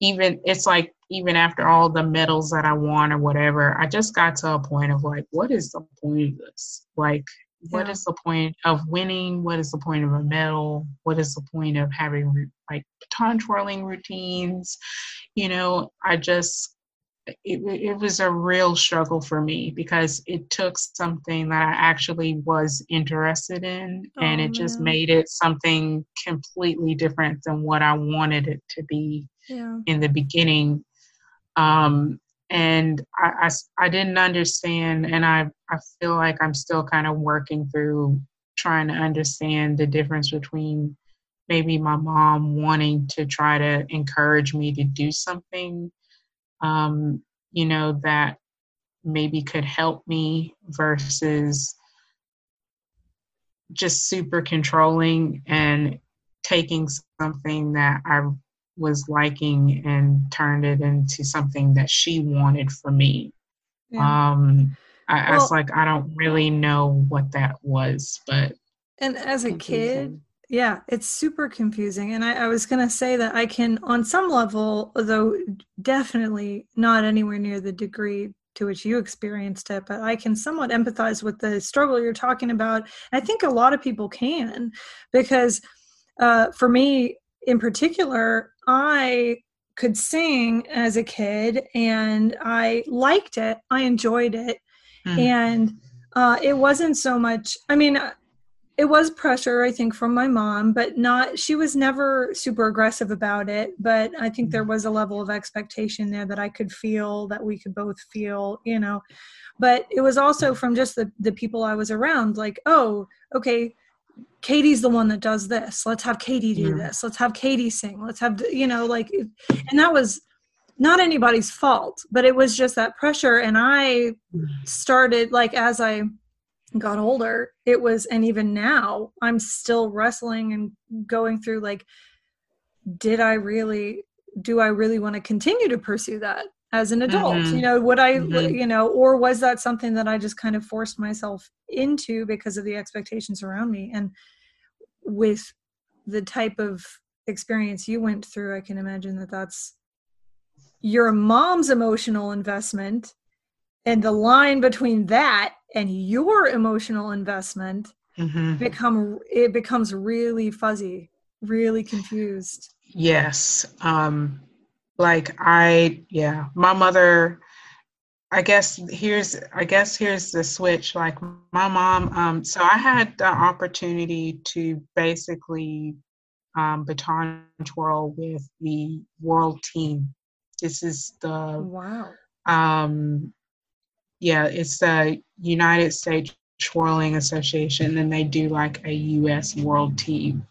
Speaker 4: even it's like even after all the medals that I won or whatever, I just got to a point of like, what is the point of this? Like, yeah. what is the point of winning? What is the point of a medal? What is the point of having like baton twirling routines? You know, I just, it, it was a real struggle for me because it took something that I actually was interested in oh, and it just made it something completely different than what I wanted it to be yeah. in the beginning um, and I, I, I didn't understand and I, I feel like i'm still kind of working through trying to understand the difference between maybe my mom wanting to try to encourage me to do something um, you know that maybe could help me versus just super controlling and taking something that i was liking and turned it into something that she wanted for me. Yeah. Um, I, well, I was like, I don't really know what that was, but.
Speaker 2: And as a kid, yeah, it's super confusing. And I, I was going to say that I can, on some level, though definitely not anywhere near the degree to which you experienced it, but I can somewhat empathize with the struggle you're talking about. I think a lot of people can because uh, for me in particular, I could sing as a kid and I liked it. I enjoyed it. Mm. And uh, it wasn't so much, I mean, it was pressure, I think, from my mom, but not, she was never super aggressive about it. But I think there mm-hmm. was a level of expectation there that I could feel, that we could both feel, you know. But it was also mm-hmm. from just the, the people I was around, like, oh, okay, Katie's the one that does this. Let's have Katie do yeah. this. Let's have Katie sing. Let's have, you know, like, and that was not anybody's fault, but it was just that pressure. And I started, like, as I got older, it was, and even now, I'm still wrestling and going through, like, did I really, do I really want to continue to pursue that? as an adult mm-hmm. you know would i mm-hmm. you know or was that something that i just kind of forced myself into because of the expectations around me and with the type of experience you went through i can imagine that that's your mom's emotional investment and the line between that and your emotional investment mm-hmm. become it becomes really fuzzy really confused.
Speaker 4: Yes um like i yeah my mother i guess here's i guess here's the switch like my mom um so i had the opportunity to basically um baton twirl with the world team. This is the
Speaker 2: wow.
Speaker 4: um yeah it's the united states twirling association and they do like a us world team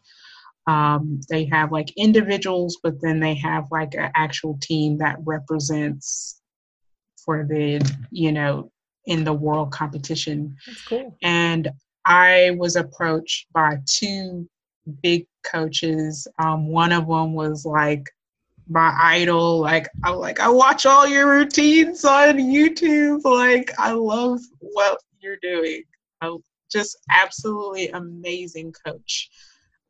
Speaker 4: um, they have like individuals, but then they have like an actual team that represents for the, you know, in the world competition.
Speaker 2: That's cool.
Speaker 4: And I was approached by two big coaches. Um, one of them was like my idol. Like I like I watch all your routines on YouTube. Like I love what you're doing. I, just absolutely amazing coach.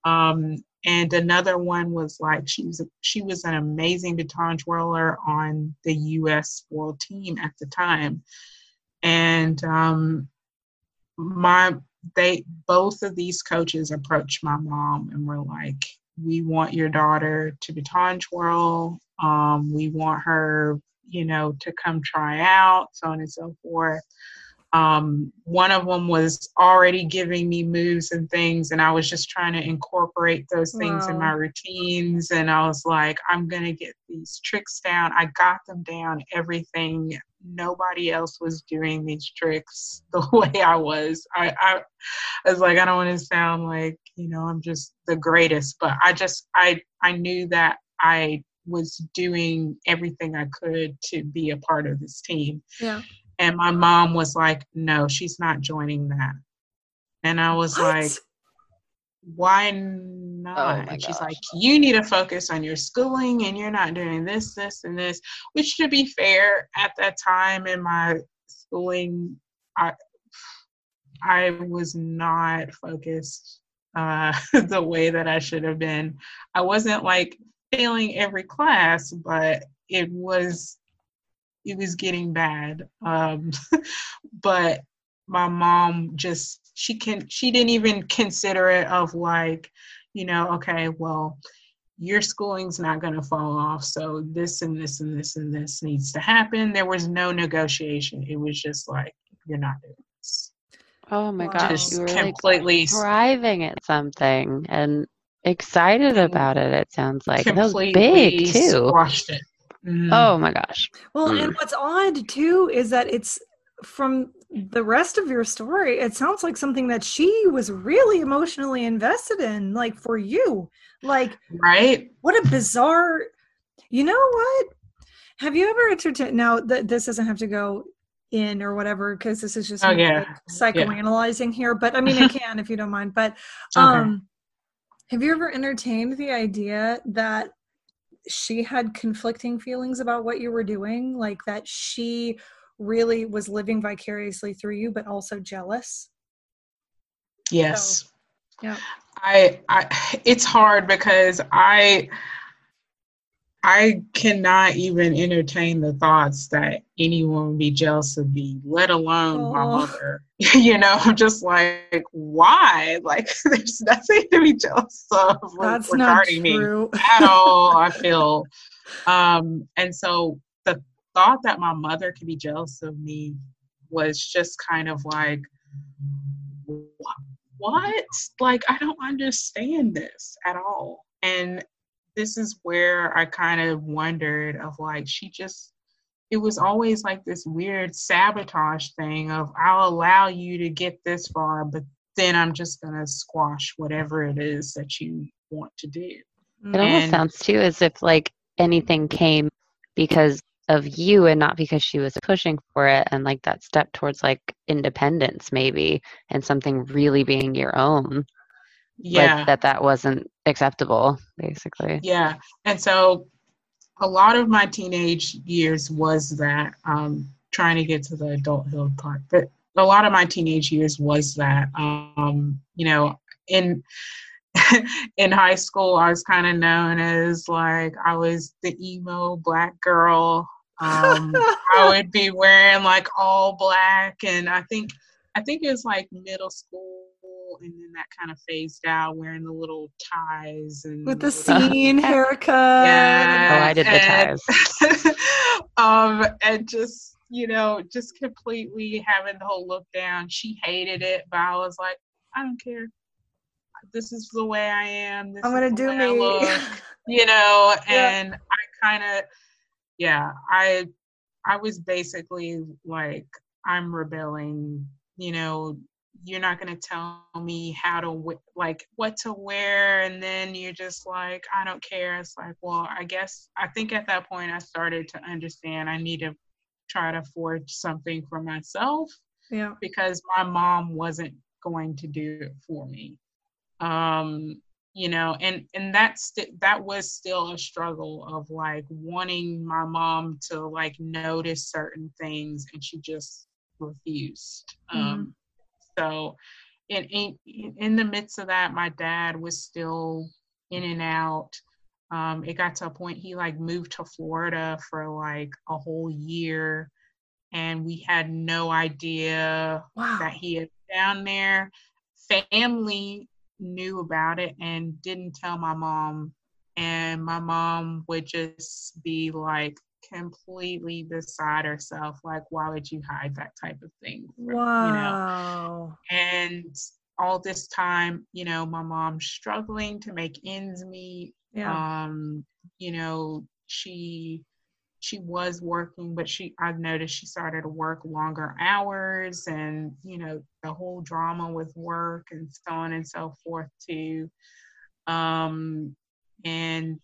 Speaker 4: Um, and another one was like she was she was an amazing baton twirler on the U.S. World Team at the time, and um, my they both of these coaches approached my mom and were like, "We want your daughter to baton twirl. Um, we want her, you know, to come try out, so on and so forth." Um, one of them was already giving me moves and things, and I was just trying to incorporate those things wow. in my routines. And I was like, I'm going to get these tricks down. I got them down, everything. Nobody else was doing these tricks the way I was. I, I, I was like, I don't want to sound like, you know, I'm just the greatest, but I just, I, I knew that I was doing everything I could to be a part of this team.
Speaker 2: Yeah.
Speaker 4: And my mom was like, no, she's not joining that. And I was what? like, why not? Oh and she's like, you need to focus on your schooling and you're not doing this, this, and this. Which, to be fair, at that time in my schooling, I I was not focused uh, the way that I should have been. I wasn't like failing every class, but it was it was getting bad. Um, but my mom just she can she didn't even consider it of like, you know, okay, well, your schooling's not going to fall off, so this and this and this and this needs to happen. There was no negotiation. It was just like you're not doing this.
Speaker 3: Oh my gosh, you were completely like thriving at something and excited about it. It sounds like that was big too.
Speaker 4: It.
Speaker 3: Mm. Oh my gosh.
Speaker 2: Well, mm. and what's odd too is that it's from the rest of your story, it sounds like something that she was really emotionally invested in, like for you. Like,
Speaker 4: right?
Speaker 2: What a bizarre, you know what? Have you ever entertained? Now, th- this doesn't have to go in or whatever because this is just
Speaker 4: oh, yeah.
Speaker 2: like psychoanalyzing yeah. here, but I mean, it can if you don't mind. But um, okay. have you ever entertained the idea that she had conflicting feelings about what you were doing like that she really was living vicariously through you but also jealous
Speaker 4: yes
Speaker 2: so, yeah
Speaker 4: I, I it's hard because i I cannot even entertain the thoughts that anyone would be jealous of me, let alone my mother. you know, I'm just like, why? Like, there's nothing to be jealous of
Speaker 2: That's not
Speaker 4: regarding me at all. I feel, um, and so thought that my mother could be jealous of me was just kind of like, what? Like, I don't understand this at all. And this is where I kind of wondered of like, she just, it was always like this weird sabotage thing of I'll allow you to get this far, but then I'm just going to squash whatever it is that you want to do.
Speaker 3: It almost
Speaker 4: And-
Speaker 3: sounds too as if like anything came because of you and not because she was pushing for it and like that step towards like independence maybe and something really being your own.
Speaker 4: Yeah.
Speaker 3: Like that that wasn't acceptable, basically.
Speaker 4: Yeah. And so a lot of my teenage years was that um, trying to get to the adulthood part. But a lot of my teenage years was that, um, you know, in in high school, I was kind of known as like I was the emo black girl. Um, I would be wearing like all black, and I think I think it was like middle school, and then that kind of phased out, wearing the little ties and
Speaker 2: With the
Speaker 4: little-
Speaker 2: scene haircut.
Speaker 4: yeah.
Speaker 3: Oh, I did the
Speaker 4: and-
Speaker 3: ties.
Speaker 4: um, and just you know, just completely having the whole look down. She hated it, but I was like, I don't care. This is the way I am. This
Speaker 2: I'm gonna
Speaker 4: the
Speaker 2: do me.
Speaker 4: look, you know.
Speaker 2: Yeah.
Speaker 4: And I kind of, yeah, I, I was basically like, I'm rebelling. You know, you're not going to tell me how to like what to wear and then you're just like i don't care it's like well i guess i think at that point i started to understand i need to try to forge something for myself
Speaker 2: yeah.
Speaker 4: because my mom wasn't going to do it for me um you know and and that's st- that was still a struggle of like wanting my mom to like notice certain things and she just refused um so in, in in the midst of that my dad was still in and out um it got to a point he like moved to florida for like a whole year and we had no idea
Speaker 2: Wow.
Speaker 4: that he had down there. Family knew about it and didn't tell my mom. And my mom would just be like completely beside herself, like, why would you hide that type of thing? from- You know?
Speaker 2: Wow.
Speaker 4: And all this time, you know, my mom struggling to make ends meet
Speaker 2: Yeah.
Speaker 4: um you know she she was working but she i've noticed she started to work longer hours and you know the whole drama with work and so on and so forth too. Um and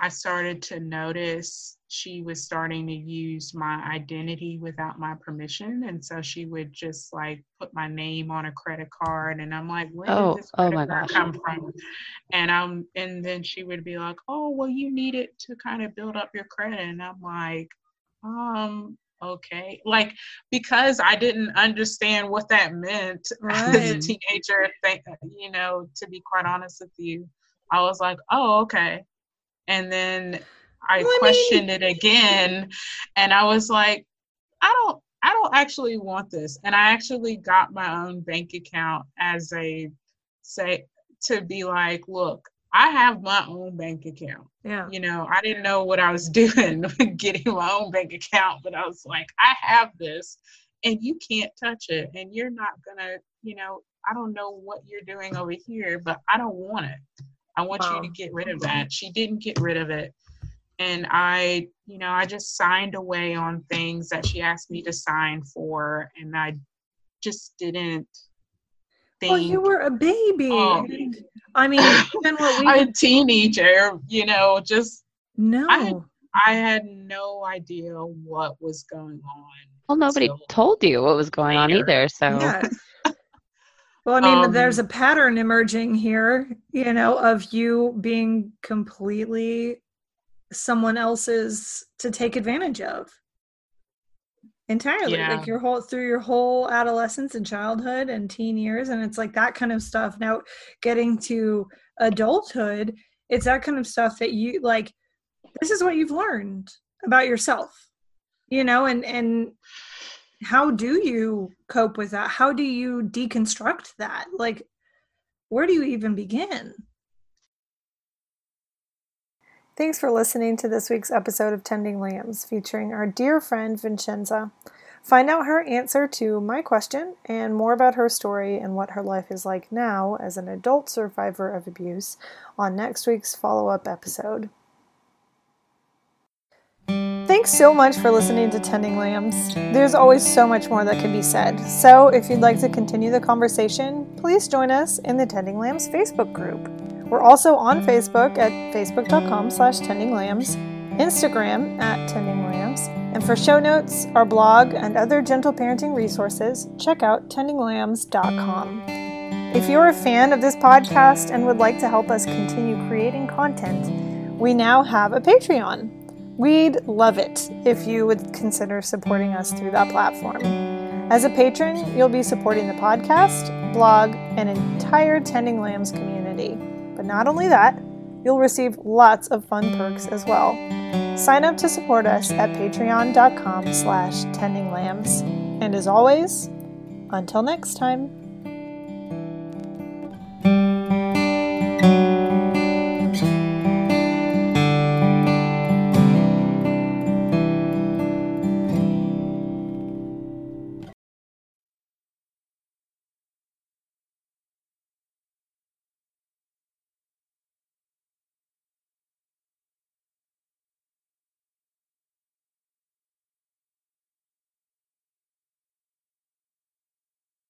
Speaker 4: i started to notice she was starting to use my identity without my permission. And so she would just like put my name on a credit card and i'm like where
Speaker 3: Oh,
Speaker 4: did this
Speaker 3: oh
Speaker 4: credit
Speaker 3: my
Speaker 4: card
Speaker 3: gosh.
Speaker 4: come from? And um and then she would be like oh well you need it to kind of build up your credit. And i'm like um okay. Like because i didn't understand what that meant as a teenager you know to be quite honest with you i was like oh okay and then i
Speaker 2: mean-
Speaker 4: questioned it again and i was like i don't i don't actually want this. And i actually got my own bank account as a say to be like look i have my own bank account.
Speaker 2: Yeah.
Speaker 4: you know i didn't know what i was doing getting my own bank account but i was like i have this and you can't touch it and you're not gonna you know i don't know what you're doing over here but i don't want it i want
Speaker 2: Wow.
Speaker 4: you to get rid of that she didn't get rid of it and i you know i just signed away on things that she asked me to sign for and i just didn't think
Speaker 2: Well, you were a baby.
Speaker 4: Oh.
Speaker 2: I mean, even what we
Speaker 4: I'm a teenager, you know, just
Speaker 2: no.
Speaker 4: I- I had no idea what was going on.
Speaker 3: Well, nobody told you what was going on either. So
Speaker 2: Yeah. Well, I mean,
Speaker 4: Um,
Speaker 2: there's a pattern emerging here, you know, of you being completely someone else's to take advantage of. Entirely.
Speaker 4: Yeah.
Speaker 2: like your whole through your whole adolescence and childhood and teen years and it's like that kind of stuff. Now getting to adulthood it's that kind of stuff that you like this is what you've learned about yourself you know and and how do you cope with that how do you deconstruct that like where do you even begin Thanks for listening to this week's episode of Tending Lambs featuring our dear friend Vincenza. Find out her answer to my question and more about her story and what her life is like now as an adult survivor of abuse on next week's follow up episode. Thanks so much for listening to Tending Lambs. There's always so much more that can be said. So, if you'd like to continue the conversation, please join us in the Tending Lambs Facebook group. We're also on Facebook at facebook.com slash tendinglambs, Instagram at tendinglambs, and for show notes, our blog, and other gentle parenting resources, check out tendinglambs.com. If you're a fan of this podcast and would like to help us continue creating content, we now have a Patreon. We'd love it if you would consider supporting us through that platform. As a patron, you'll be supporting the podcast, blog, and entire Tending Lambs community. But not only that, you'll receive lots of fun perks as well. Sign up to support us at patreon.com slash tendinglambs. And as always, until next time.